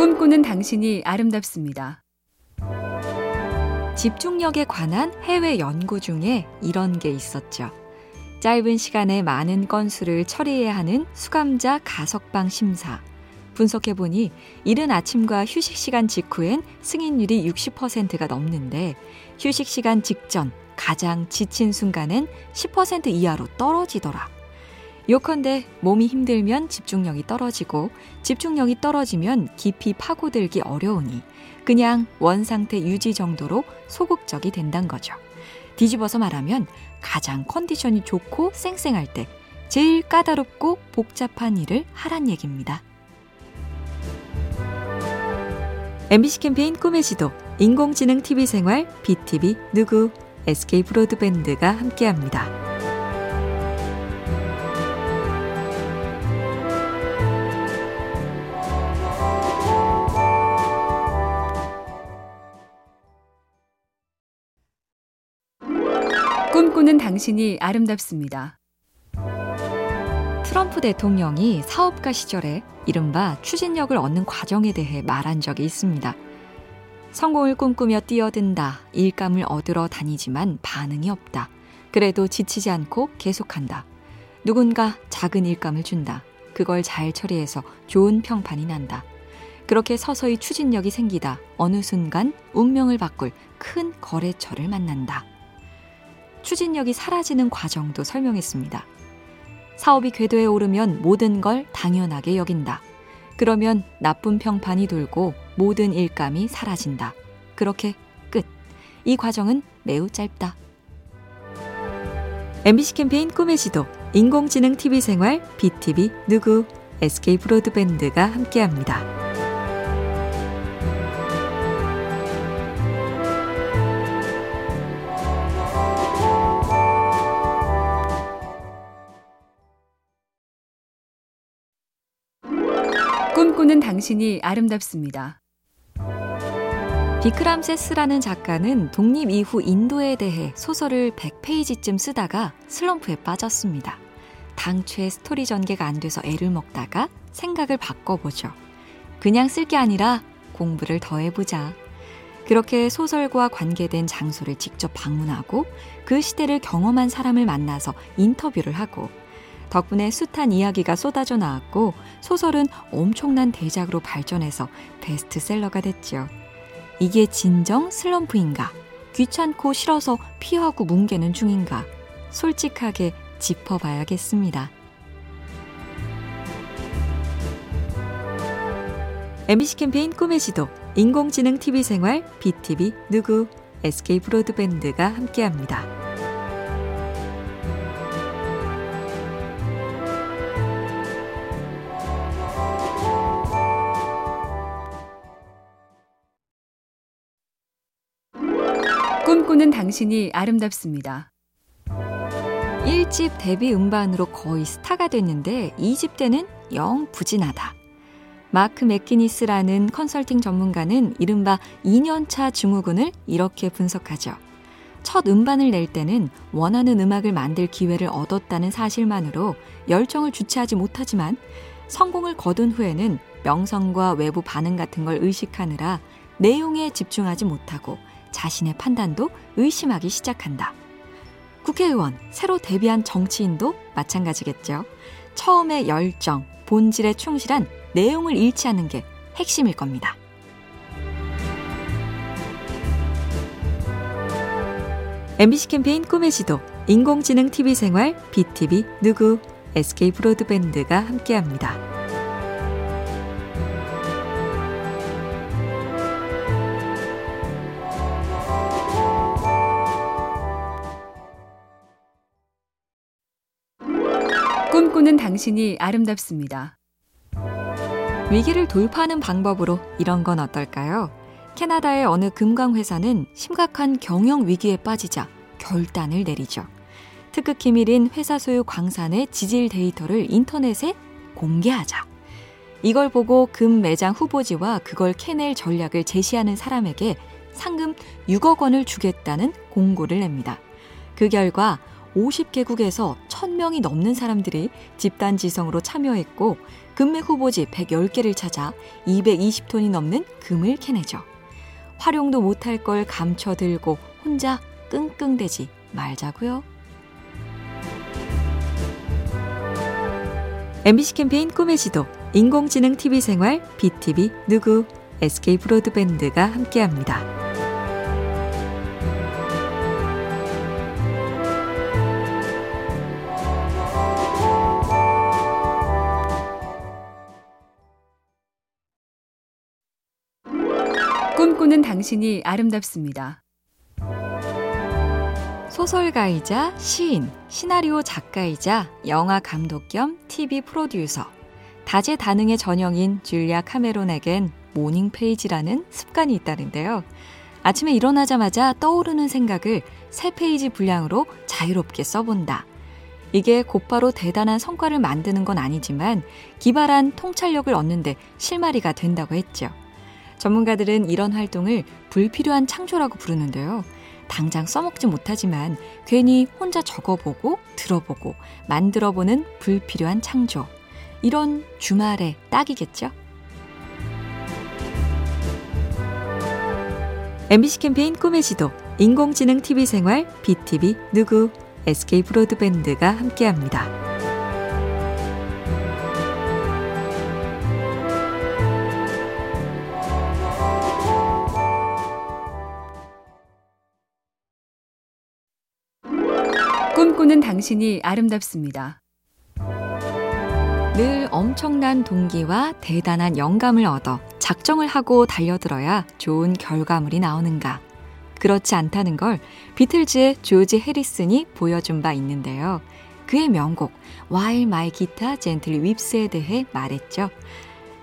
꿈꾸는 당신이 아름답습니다. 집중력에 관한 해외 연구 중에 이런 게 있었죠. 짧은 시간에 많은 건수를 처리해야 하는 수감자 가석방 심사. 분석해보니 이른 아침과 휴식 시간 직후엔 승인율이 60%가 넘는데 휴식 시간 직전 가장 지친 순간엔 10% 이하로 떨어지더라. 요컨대 몸이 힘들면 집중력이 떨어지고 집중력이 떨어지면 깊이 파고들기 어려우니 그냥 원상태 유지 정도로 소극적이 된단 거죠. 뒤집어서 말하면 가장 컨디션이 좋고 쌩쌩할 때 제일 까다롭고 복잡한 일을 하란 얘기입니다. MBC 캠페인 꿈의 지도, 인공지능 TV 생활, BTV 누구, SK 브로드밴드가 함께합니다. 당신이 아름답습니다. 트럼프 대통령이 사업가 시절에 이른바 추진력을 얻는 과정에 대해 말한 적이 있습니다. 성공을 꿈꾸며 뛰어든다, 일감을 얻으러 다니지만 반응이 없다. 그래도 지치지 않고 계속한다. 누군가 작은 일감을 준다. 그걸 잘 처리해서 좋은 평판이 난다. 그렇게 서서히 추진력이 생기다 어느 순간 운명을 바꿀 큰 거래처를 만난다. 추진력이 사라지는 과정도 설명했습니다. 사업이 궤도에 오르면 모든 걸 당연하게 여긴다. 그러면 나쁜 평판이 돌고 모든 일감이 사라진다. 그렇게 끝. 이 과정은 매우 짧다. MBC 캠페인 꿈의 지도, 인공지능 TV 생활, BTV 누구, SK 브로드밴드가 함께합니다. 꿈꾸는 당신이 아름답습니다. 비크람 세스라는 작가는 독립 이후 인도에 대해 소설을 100페이지쯤 쓰다가 슬럼프에 빠졌습니다. 당최 스토리 전개가 안 돼서 애를 먹다가 생각을 바꿔보죠. 그냥 쓸 게 아니라 공부를 더 해보자. 그렇게 소설과 관계된 장소를 직접 방문하고 그 시대를 경험한 사람을 만나서 인터뷰를 하고 덕분에 숱한 이야기가 쏟아져 나왔고 소설은 엄청난 대작으로 발전해서 베스트셀러가 됐죠. 이게 진정 슬럼프인가? 귀찮고 싫어서 피하고 뭉개는 중인가? 솔직하게 짚어봐야겠습니다. MBC 캠페인 꿈의 지도, 인공지능 TV 생활, BTV 누구, SK 브로드밴드가 함께합니다. 꿈꾸는 당신이 아름답습니다. 1집 데뷔 음반으로 거의 스타가 됐는데 2집 때는 영 부진하다. 마크 맥기니스라는 컨설팅 전문가는 이른바 2년차 증후군을 이렇게 분석하죠. 첫 음반을 낼 때는 원하는 음악을 만들 기회를 얻었다는 사실만으로 열정을 주체하지 못하지만 성공을 거둔 후에는 명성과 외부 반응 같은 걸 의식하느라 내용에 집중하지 못하고 자신의 판단도 의심하기 시작한다. 국회의원, 새로 데뷔한 정치인도 마찬가지겠죠. 처음에 열정, 본질에 충실한 내용을 잃지 않는 게 핵심일 겁니다. MBC 캠페인 꿈의 지도, 인공지능 TV 생활, BTV 누구, SK 브로드밴드가 함께합니다. 꿈꾸는 당신이 아름답습니다. 위기를 돌파하는 방법으로 이런 건 어떨까요? 캐나다의 어느 금광회사는 심각한 경영 위기에 빠지자 결단을 내리죠. 특급 기밀인 회사 소유 광산의 지질 데이터를 인터넷에 공개하자. 이걸 보고 금 매장 후보지와 그걸 캐낼 전략을 제시하는 사람에게 상금 6억 원을 주겠다는 공고를 냅니다. 그 결과 50개국에서 1000명이 넘는 사람들이 집단 지성으로 참여했고 금맥 후보지 110개를 찾아 220톤이 넘는 금을 캐내죠. 활용도 못할 걸 감춰 들고 혼자 끙끙대지 말자고요. MBC 캠페인 꿈의 지도 인공지능 TV 생활 BTV 누구 SK 브로드밴드가 함께합니다. 꿈꾸는 당신이 아름답습니다. 소설가이자 시인, 시나리오 작가이자 영화 감독 겸 TV 프로듀서, 다재다능의 전형인 줄리아 카메론에겐 morning page라는 습관이 있다는데요. 아침에 일어나자마자 떠오르는 생각을 세 페이지 분량으로 자유롭게 써본다. 이게 곧바로 대단한 성과를 만드는 건 아니지만 기발한 통찰력을 얻는데 실마리가 된다고 했죠. 전문가들은 이런 활동을 불필요한 창조라고 부르는데요. 당장 써먹지 못하지만 괜히 혼자 적어보고 들어보고 만들어보는 불필요한 창조. 이런 주말에 딱이겠죠? MBC 캠페인 꿈의 지도, 인공지능 TV 생활, BTV 누구, SK 브로드밴드가 함께합니다. 꿈꾸는 당신이 아름답습니다. 늘 엄청난 동기와 대단한 영감을 얻어 작정을 하고 달려들어야 좋은 결과물이 나오는가. 그렇지 않다는 걸 비틀즈의 조지 해리슨이 보여준 바 있는데요. 그의 명곡 While My Guitar Gently Weeps에 대해 말했죠.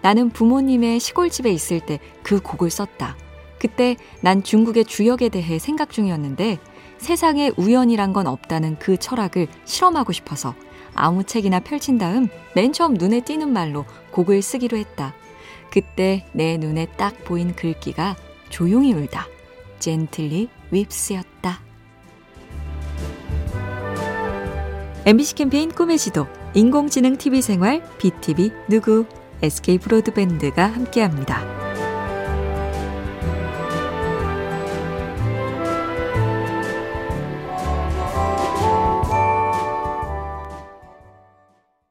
나는 부모님의 시골집에 있을 때 그 곡을 썼다. 그때 난 중국의 주역에 대해 생각 중이었는데 세상에 우연이란 건 없다는 그 철학을 실험하고 싶어서 아무 책이나 펼친 다음 맨 처음 눈에 띄는 말로 곡을 쓰기로 했다. 그때 내 눈에 딱 보인 글귀가 조용히 울다. 젠틀리 윕스였다. MBC 캠페인 꿈의 지도, 인공지능 TV 생활, BTV 누구, SK 브로드밴드가 함께합니다.